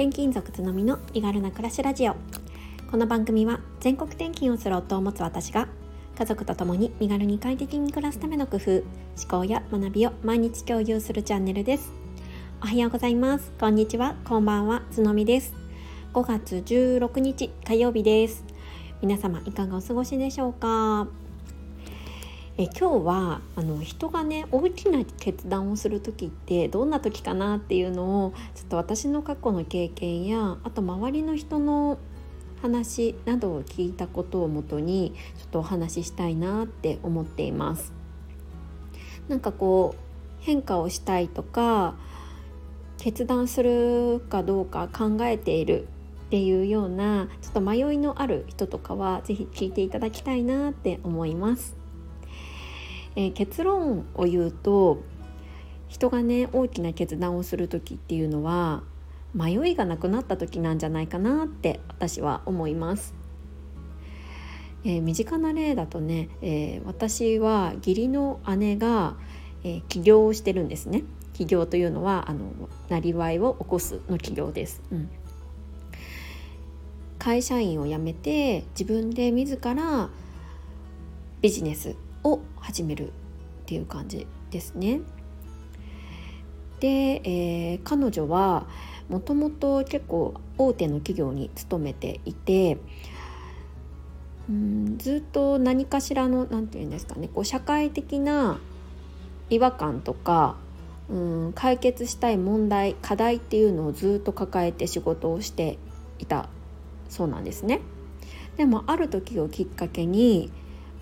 転勤族つのみの身軽な暮らしラジオ。この番組は全国転勤をする夫を持つ私が家族と共に身軽に快適に暮らすための工夫思考や学びを毎日共有するチャンネルです。おはようございます。こんにちは。こんばんは。つのみです。5月16日火曜日です。皆様いかがお過ごしでしょうか？え今日はあの人がね大きな決断をする時ってどんな時かなっていうのをちょっと私の過去の経験やあと周りの人の話などを聞いたことをもとにちょっとお話ししたいなって思っています。なんかこう変化をしたいとか決断するかどうか考えているっていうようなちょっと迷いのある人とかは是非聞いていただきたいなって思います。えー、結論を言うと人がね大きな決断をする時っていうのは迷いがなくなった時なんじゃないかなって私は思います。えー、身近な例だとね、えー、私は義理の姉が、えー、起業をしてるんですね。起業というのはあのなりわいを起こすの起業です。うん会社員を辞めて自分で自らビジネスを始めるっていう感じですね。で、えー、彼女はもともと結構大手の企業に勤めていてうんずっと何かしらの何て言うんですかねこう社会的な違和感とかうん解決したい問題課題っていうのをずっと抱えて仕事をしていたそうなんですね。でもある時をきっかけに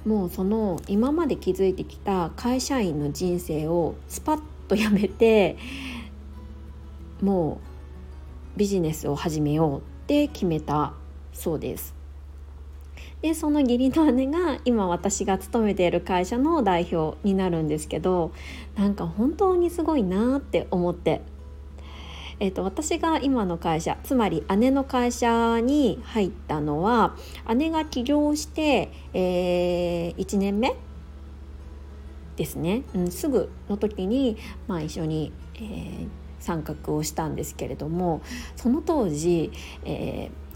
もうその今まで築いてきた会社員の人生をスパッとやめて もうビジネスを始めようって決めたそうです。でその義理の姉が今私が勤めている会社の代表になるんですけどなんか本当にすごいなって思ってえーと、私が今の会社つまり姉の会社に入ったのは姉が起業して、えー、1年目ですね、うん、すぐの時に、まあ、一緒に、えー、参画をしたんですけれどもその当時、えー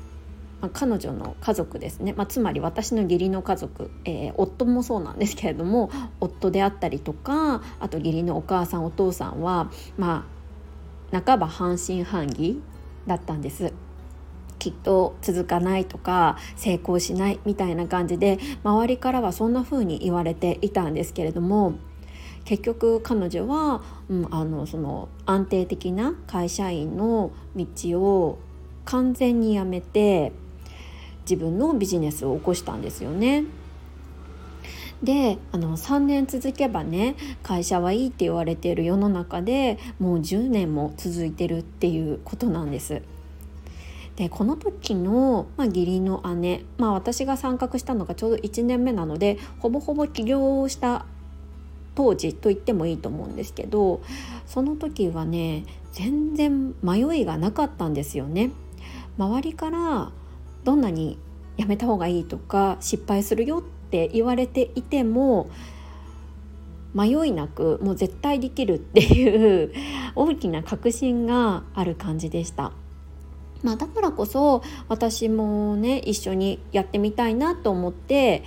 まあ、彼女の家族ですね、まあ、つまり私の義理の家族、えー、夫もそうなんですけれども夫であったりとかあと義理のお母さんお父さんはまあ半ば半信半疑だったんですきっと続かないとか成功しないみたいな感じで周りからはそんな風に言われていたんですけれども結局彼女は、うん、あのその安定的な会社員の道を完全にやめて自分のビジネスを起こしたんですよね。であの3年続けばね会社はいいって言われている世の中でもう10年も続いてるっていうことなんです。でこの時の、まあ、義理の姉、まあ、私が参画したのがちょうど1年目なのでほぼほぼ起業した当時と言ってもいいと思うんですけどその時はね全然迷いがなかったんですよね。周りからどんなにやめた方がいいとか失敗するよっって言われていても迷いなくもう絶対できるっていう大きな確信がある感じでした。まあ、だからこそ私もね一緒にやってみたいなと思って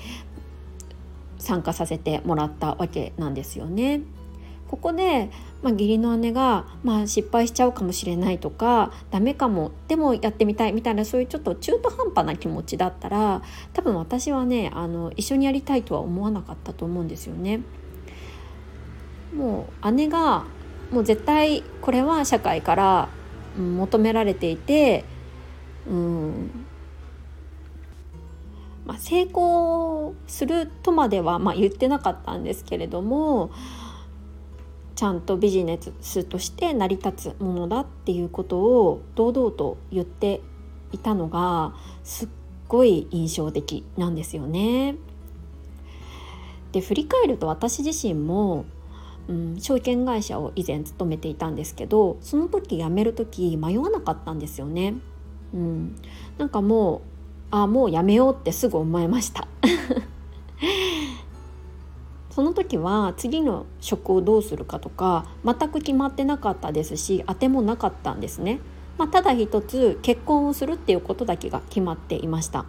参加させてもらったわけなんですよね。ここで、まあ、義理の姉が、まあ、失敗しちゃうかもしれないとかダメかもでもやってみたいみたいなそういうちょっと中途半端な気持ちだったら多分私はねあの一緒にやりたいとは思わなかったと思うんですよね。もう姉がもう絶対これは社会から求められていてうんまあ、成功するとまでは、まあ、言ってなかったんですけれどもちゃんとビジネスとして成り立つものだっていうことを堂々と言っていたのがすっごい印象的なんですよね。で振り返ると私自身も、うん、証券会社を以前勤めていたんですけどその時辞める時迷わなかったんですよね。うん、なんかもうあもう辞めようってすぐ思いました。その時は次の職をどうするかとか全く決まってなかったですし当てもなかったんですね。まあ、ただ一つ結婚をするっていうことだけが決まっていました。だ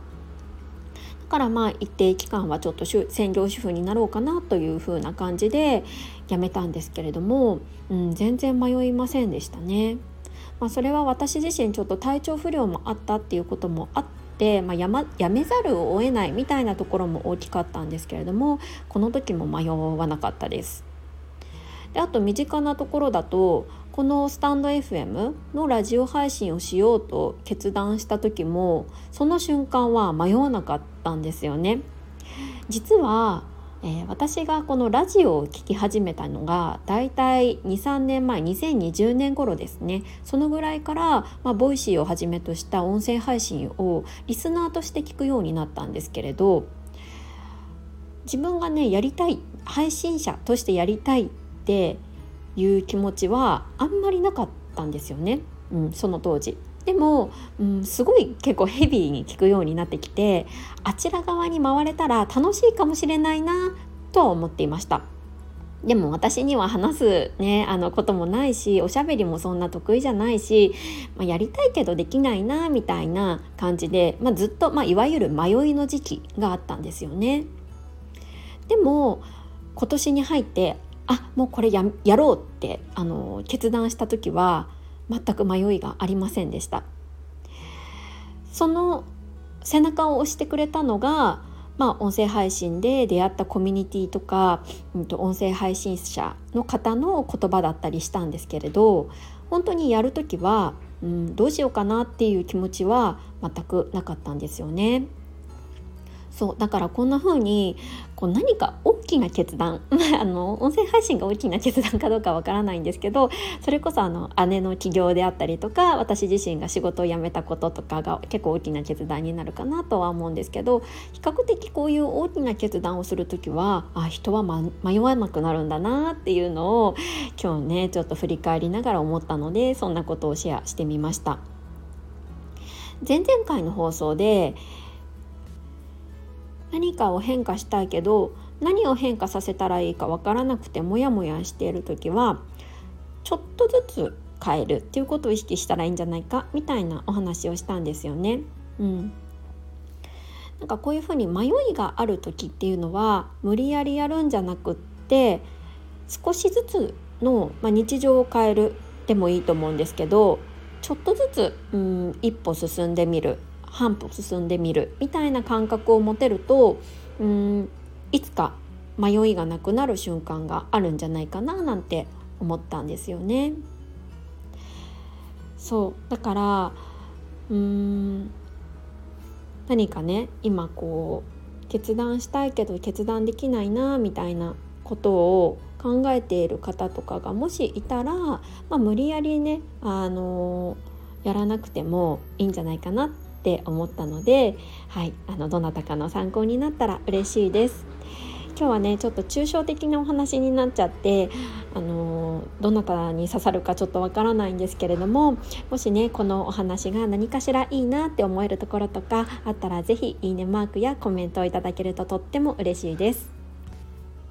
からまあ一定期間はちょっと専業主婦になろうかなというふうな感じで辞めたんですけれども、うん、全然迷いませんでしたね。まあ、それは私自身ちょっと体調不良もあったっていうこともあって、まあ、やま、やめざるを得ないみたいなところも大きかったんですけれどもこの時も迷わなかったです。であと身近なところだとこのスタンド FM のラジオ配信をしようと決断した時もその瞬間は迷わなかったんですよね。実は、えー、私がこのラジオを聴き始めたのがだいたい23年前2020年頃ですねそのぐらいから、まあ、 Voicy をはじめとした音声配信をリスナーとして聞くようになったんですけれど自分がねやりたい配信者としてやりたいっていう気持ちはあんまりなかったんですよね、うん、その当時。でも、うん、すごい結構ヘビーに聞くようになってきてあちら側に回れたら楽しいかもしれないなとは思っていました。でも私には話すねあのこともないしおしゃべりもそんな得意じゃないし、まあ、やりたいけどできないなみたいな感じで、まあ、ずっと、まあ、いわゆる迷いの時期があったんですよね。でも今年に入ってあもうこれややろうってあの決断した時は全く迷いがありませんでしたその背中を押してくれたのが、まあ、音声配信で出会ったコミュニティとか、うん、と音声配信者の方の言葉だったりしたんですけれど本当にやる時は、うん、どうしようかなっていう気持ちは全くなかったんですよね。そうだからこんな風にこう何か大きな決断 あの音声配信が大きな決断かどうかわからないんですけどそれこそあの姉の起業であったりとか私自身が仕事を辞めたこととかが結構大きな決断になるかなとは思うんですけど比較的こういう大きな決断をする時はあ人は、ま、迷わなくなるんだなっていうのを今日ねちょっと振り返りながら思ったのでそんなことをシェアしてみました。前々回の放送で何かを変化したいけど何を変化させたらいいかわからなくてモヤモヤしている時はちょっとずつ変えるっていうことを意識したらいいんじゃないかみたいなお話をしたんですよね。うん、なんかこういうふうに迷いがある時っていうのは無理やりやるんじゃなくって少しずつの、まあ、日常を変えるでもいいと思うんですけどちょっとずつ、うん、一歩進んでみる半歩進んでみるみたいな感覚を持てるとうんいつか迷いがなくなる瞬間があるんじゃないかななんて思ったんですよね。そうだからうーん何かね今こう決断したいけど決断できないなみたいなことを考えている方とかがもしいたら、まあ、無理やりねあのやらなくてもいいんじゃないかなっって思ったので、はい、あのどなたかの参考になったら嬉しいです。今日はねちょっと抽象的なお話になっちゃってあのどなたに刺さるかちょっとわからないんですけれどももしねこのお話が何かしらいいなって思えるところとかあったら是非いいねマークやコメントをいただけるととっても嬉しいです。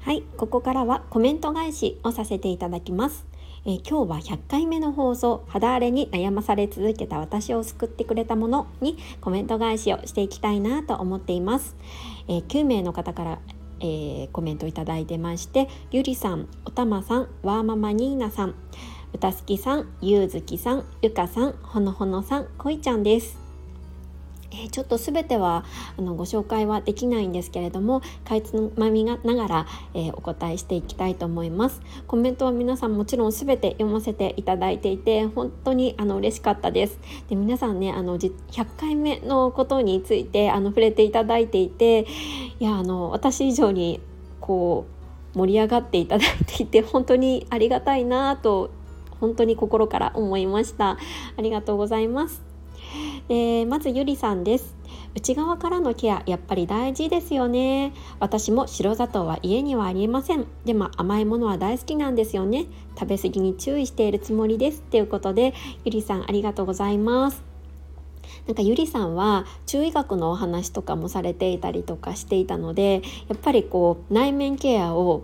はいここからはコメント返しをさせていただきます。えー、今日は100回目の放送肌荒れに悩まされ続けた私を救ってくれたものにコメント返しをしていきたいなと思っています、えー、9名の方からえー、コメントいただいてましてゆりさんおたまさんわーママニーナさんうたすきさんゆうずきさんゆかさんほのほのさんこいちゃんです。え、ちょっと全てはあのご紹介はできないんですけれどもかいつまみながら、え、お答えしていきたいと思います。コメントは皆さんもちろん全て読ませていただいていて本当にあの嬉しかったです。で皆さんねあの100回目のことについてあの触れていただいていていやあの私以上にこう盛り上がっていただいていて本当にありがたいなと本当に心から思いました。ありがとうございます。えまずゆりさんです。内側からのケアやっぱり大事ですよね。私も白砂糖は家にはありません。でも甘いものは大好きなんですよね。食べ過ぎに注意しているつもりです。ということでゆりさんありがとうございます。なんかゆりさんは中医学のお話とかもされていたりとかしていたのでやっぱりこう内面ケアを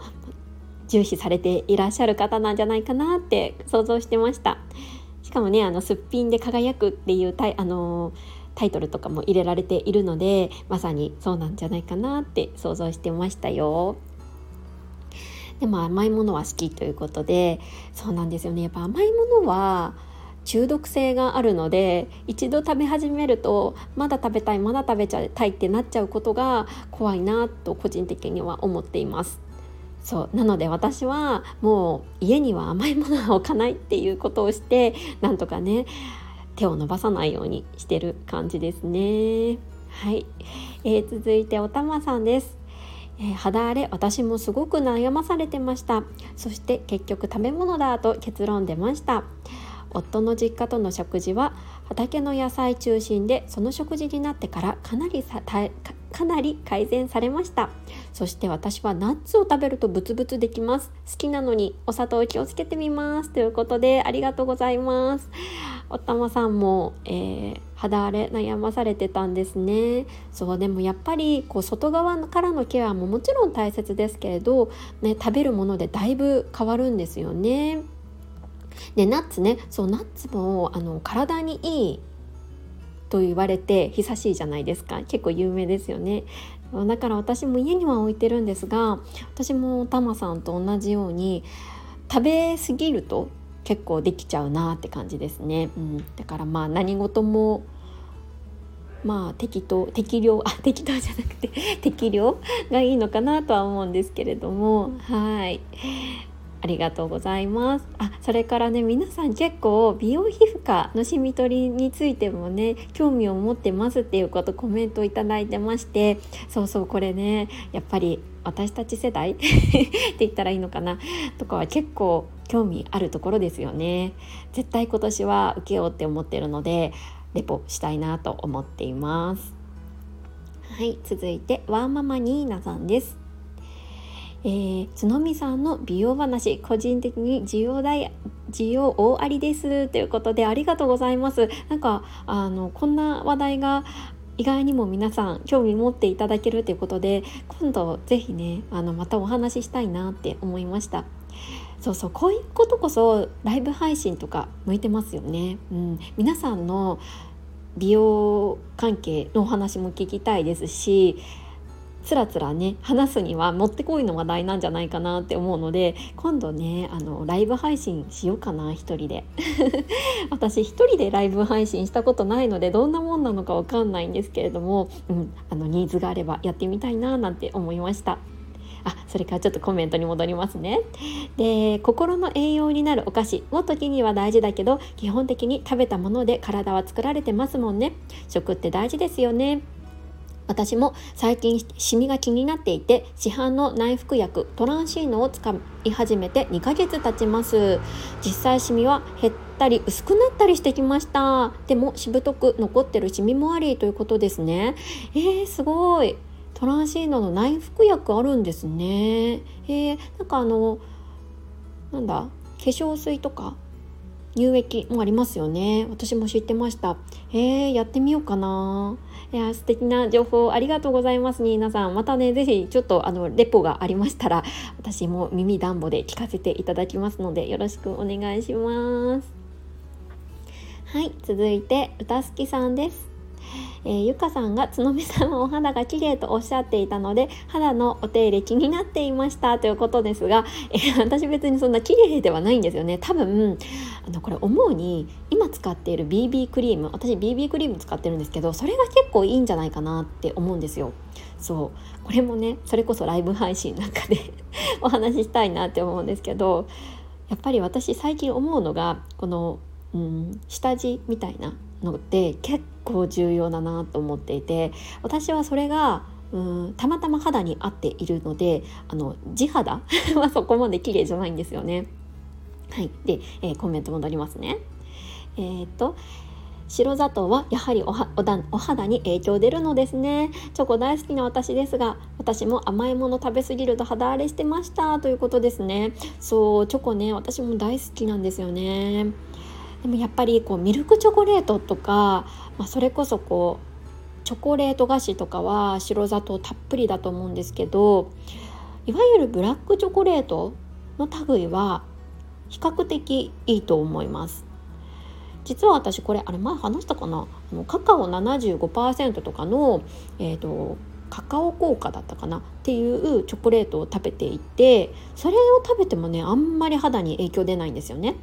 重視されていらっしゃる方なんじゃないかなって想像してました。しかもねあのすっぴんで輝くっていうタイあのタイトルとかも入れられているのでまさにそうなんじゃないかなって想像してましたよ。でも甘いものは好きということでそうなんですよねやっぱ甘いものは中毒性があるので一度食べ始めるとまだ食べたいまだ食べちゃいたいってなっちゃうことが怖いなと個人的には思っています。そうなので私はもう家には甘いものは置かないっていうことをしてなんとかね手を伸ばさないようにしてる感じですね。はい、えー、続いておたまさんです。えー、肌荒れ私もすごく悩まされてました。そして結局食べ物だと結論出ました。夫の実家との食事は畑の野菜中心でその食事になってからかなりさかなり改善されました。そして私はナッツを食べるとブツブツできます。好きなのにお砂糖気をつけてみます。ということでありがとうございます。おたまさんも、えー、肌荒れ悩まされてたんですね。そうでもやっぱりこう外側からのケアももちろん大切ですけれど、ね、食べるものでだいぶ変わるんですよね。でナッツねそうナッツもあの体にいいと言われて久しいじゃないですか。結構有名ですよね。だから私も家には置いてるんですが私もタマさんと同じように食べ過ぎると結構できちゃうなって感じですね、うん、だからまあ何事もまあ適当適量あ適当じゃなくて適量がいいのかなとは思うんですけれども。はい。ありがとうございます。あそれからね皆さん結構美容皮膚科のシミ取りについてもね興味を持ってますっていうことコメントいただいてましてそうそうこれねやっぱり私たち世代 って言ったらいいのかな？とかは結構興味あるところですよね。絶対今年は受けようって思ってるのでレポしたいなと思っています。はい続いてワーママニーナさんです。えー、角見さんの美容話個人的に需要大需要大ありですということでありがとうございます。なんかあのこんな話題が意外にも皆さん興味持っていただけるということで今度ぜひねあのまたお話ししたいなって思いました。そうそうこういうことこそライブ配信とか向いてますよね、うん、皆さんの美容関係のお話も聞きたいですしつらつらね話すにはもってこいの話題なんじゃないかなって思うので今度ねあのライブ配信しようかな一人で。私一人でライブ配信したことないのでどんなもんなのかわかんないんですけれども、うん、あのニーズがあればやってみたいななんて思いました。あそれからちょっとコメントに戻りますね。で心の栄養になるお菓子も時には大事だけど基本的に食べたもので体は作られてますもんね。食って大事ですよね。私も最近シミが気になっていて市販の内服薬トランシーノを使い始めて2ヶ月経ちます。実際シミは減ったり薄くなったりしてきました。でもしぶとく残ってるシミもありということですね。えー、すごい。トランシーノの内服薬あるんですね。えー、なんかあのなんだ化粧水とか乳液もありますよね。私も知ってました。えー、やってみようかな。いや素敵な情報ありがとうございますね皆さん。またね是非ちょっとあのレポがありましたら 私も耳だんぼで聞かせていただきますのでよろしくお願いします。はい続いて歌好きさんです。えー、ゆかさんが角目さんはお肌が綺麗とおっしゃっていたので肌のお手入れ気になっていました。ということですが、えー、私別にそんな綺麗ではないんですよね。多分あのこれ思うに今使っている BB クリーム私 BB クリーム使ってるんですけどそれが結構いいんじゃないかなって思うんですよ。そう。これもねそれこそライブ配信なんかで お話ししたいなって思うんですけどやっぱり私最近思うのがこの、うん、下地みたいなのって結構重要だなと思っていて私はそれがうんたまたま肌に合っているのであの地肌 はそこまで綺麗じゃないんですよね。はい、で、えー、コメント戻りますね。えー、っと白砂糖はやはりおはおだお肌に影響出るのですねチョコ大好きな私ですが私も甘いもの食べ過ぎると肌荒れしてましたということですねそうチョコね私も大好きなんですよねでもやっぱりこうミルクチョコレートとか、まあ、それこそこうチョコレート菓子とかは白砂糖たっぷりだと思うんですけどいわゆるブラックチョコレートの類は比較的いいと思います。実は私これあれ前話したかな？カカオ75%とかの、えーと、カカオ効果だったかな？っていうチョコレートを食べていてそれを食べてもねあんまり肌に影響出ないんですよね。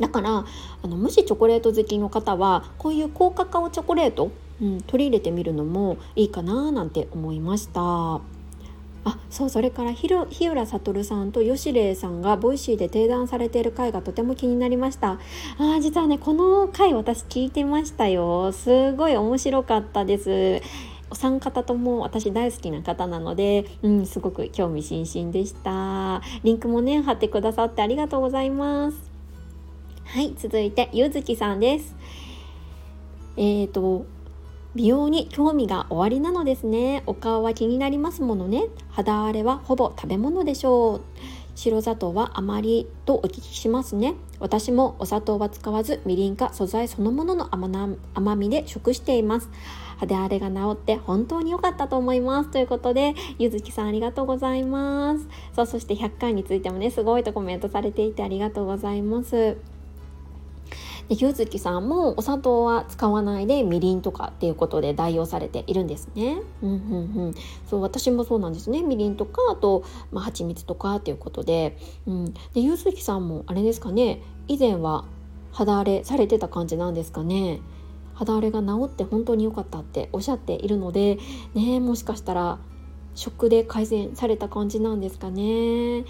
だからあのもしチョコレート好きの方はこういう高カカオチョコレート、うん、取り入れてみるのもいいかななんて思いました。あそうそれから日浦悟さんと吉礼さんが Voicy で鼎談されている回がとても気になりました。あ実はねこの回私聞いてましたよ。すごい面白かったです。お三方とも私大好きな方なので、うん、すごく興味津々でした。リンクもね貼ってくださってありがとうございます。はい続いてゆずきさんです。えーと美容に興味がおありなのですね。お顔は気になりますものね。肌荒れはほぼ食べ物でしょう。白砂糖はあまりとお聞きしますね。私もお砂糖は使わずみりんか素材そのものの甘みで食しています。肌荒れが治って本当に良かったと思います。ということでゆずきさんありがとうございます。さあそして100回についてもねすごいとコメントされていてありがとうございます。でゆずきさんもお砂糖は使わないでみりんとかっていうことで代用されているんですね。うんうんうん、そう私もそうなんですね。みりんとかあと、まあ、蜂蜜とかっていうことで,、うん、でゆずきさんもあれですかね。以前は肌荒れされてた感じなんですかね。肌荒れが治って本当に良かったっておっしゃっているのでねもしかしたら食で改善された感じなんですかね。よ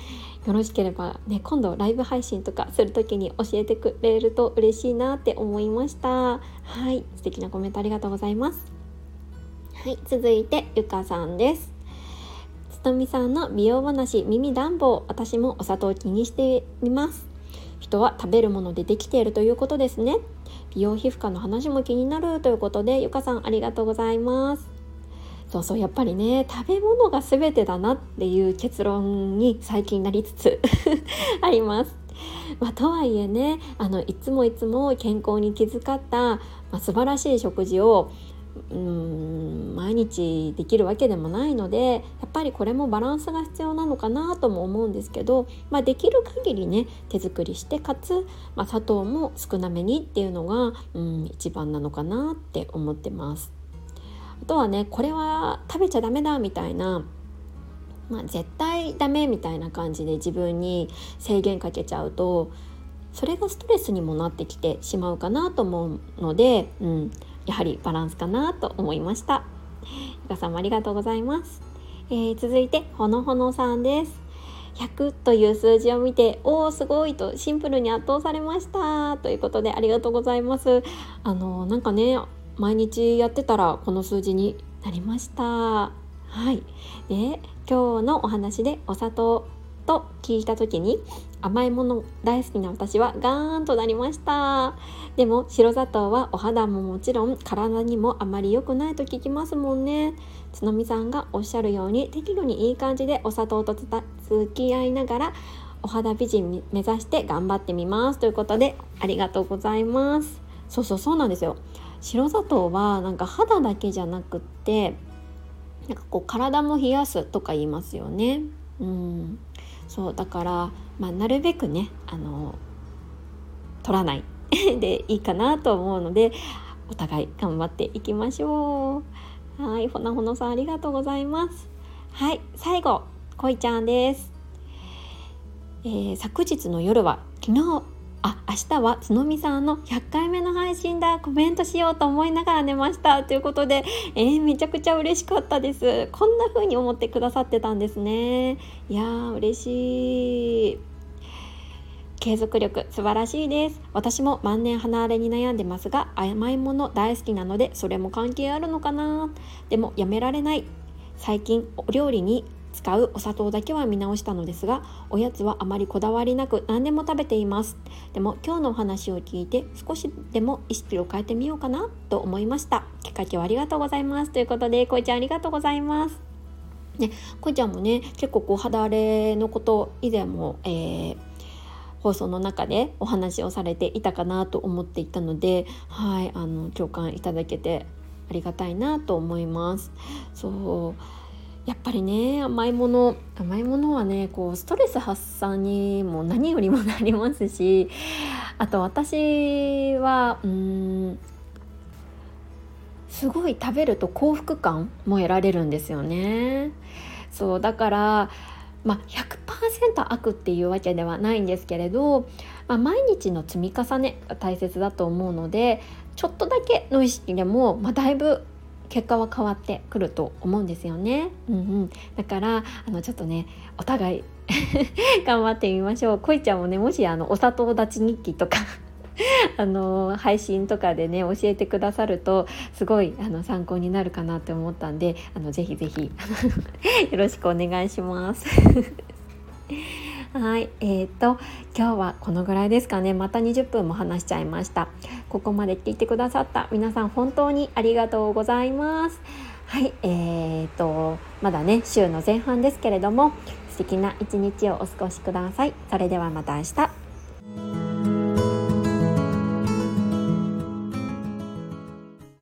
ろしければね今度ライブ配信とかする時に教えてくれると嬉しいなって思いました。はい素敵なコメントありがとうございます。はい続いてゆかさんです。つとみさんの美容話耳暖房私もお砂糖気にしてみます。人は食べるものでできているということですね。美容皮膚科の話も気になるということでゆかさんありがとうございます。そうそうやっぱりね食べ物が全てだなっていう結論に最近なりつつ あります。まあ、とはいえねあのいつもいつも健康に気遣った、まあ、素晴らしい食事をうん毎日できるわけでもないのでやっぱりこれもバランスが必要なのかなとも思うんですけど、まあ、できる限りね手作りしてかつ、まあ、砂糖も少なめにっていうのがうん一番なのかなって思ってます。あとはねこれは食べちゃダメだみたいなまあ、絶対ダメみたいな感じで自分に制限かけちゃうとそれがストレスにもなってきてしまうかなと思うので、うん、やはりバランスかなと思いました。ゆかさんもありがとうございます。えー、続いてほのほのさんです。100という数字を見ておおすごいとシンプルに圧倒されましたということでありがとうございますあのなんかね毎日やってたらこの数字になりました。はい。で今日のお話でお砂糖と聞いた時に甘いもの大好きな私はガーンとなりました。でも白砂糖はお肌ももちろん体にもあまり良くないと聞きますもんね。つのみさんがおっしゃるように適度にいい感じでお砂糖と付き合いながらお肌美人目指して頑張ってみます。ということでありがとうございます。そうそうそうなんですよ。白砂糖はなんか肌だけじゃなくってなんかこう体も冷やすとか言いますよね。うん、そうだから、まあ、なるべくねあの取らない でいいかなと思うのでお互い頑張っていきましょう。はい、ほなほのさんありがとうございます。はい、最後こいちゃんです。えー、昨日の夜は昨日あ明日はつのみさんの100回目の配信だ。コメントしようと思いながら寝ました。ということで、えー、めちゃくちゃ嬉しかったです。こんな風に思ってくださってたんですね。いやー嬉しい。継続力素晴らしいです。私も万年離れに悩んでますが甘いもの大好きなのでそれも関係あるのかな。でもやめられない。最近お料理に使うお砂糖だけは見直したのですがおやつはあまりこだわりなく何でも食べています。でも今日のお話を聞いて少しでも意識を変えてみようかなと思いました。きっかけはありがとうございます。ということでこいちゃんありがとうございます。ねこいちゃんもね結構こう肌荒れのこと以前も、えー放送の中でお話をされていたかなと思っていたので、はい、あの共感いただけてありがたいなと思います。そう。やっぱりね甘いもの甘いものはねこうストレス発散にも何よりもなりますしあと私はうんすごい食べると幸福感も得られるんですよね。そうだからまあ、100%悪っていうわけではないんですけれど、まあ、毎日の積み重ねが大切だと思うのでちょっとだけの意識でも、まあ、だいぶ結果は変わってくると思うんですよね。うんうん、だからあのちょっとねお互い 頑張ってみましょう。こいちゃんもねもしあのお砂糖立ち日記とか あの配信とかでね教えてくださるとすごいあの参考になるかなって思ったんであのぜひぜひ よろしくお願いします。はい、えーと今日はこのぐらいですかね。また20分も話しちゃいました。ここまで聞いてくださった皆さん本当にありがとうございます。はいえーとまだね週の前半ですけれども素敵な一日をお過ごしください。それではまた明日。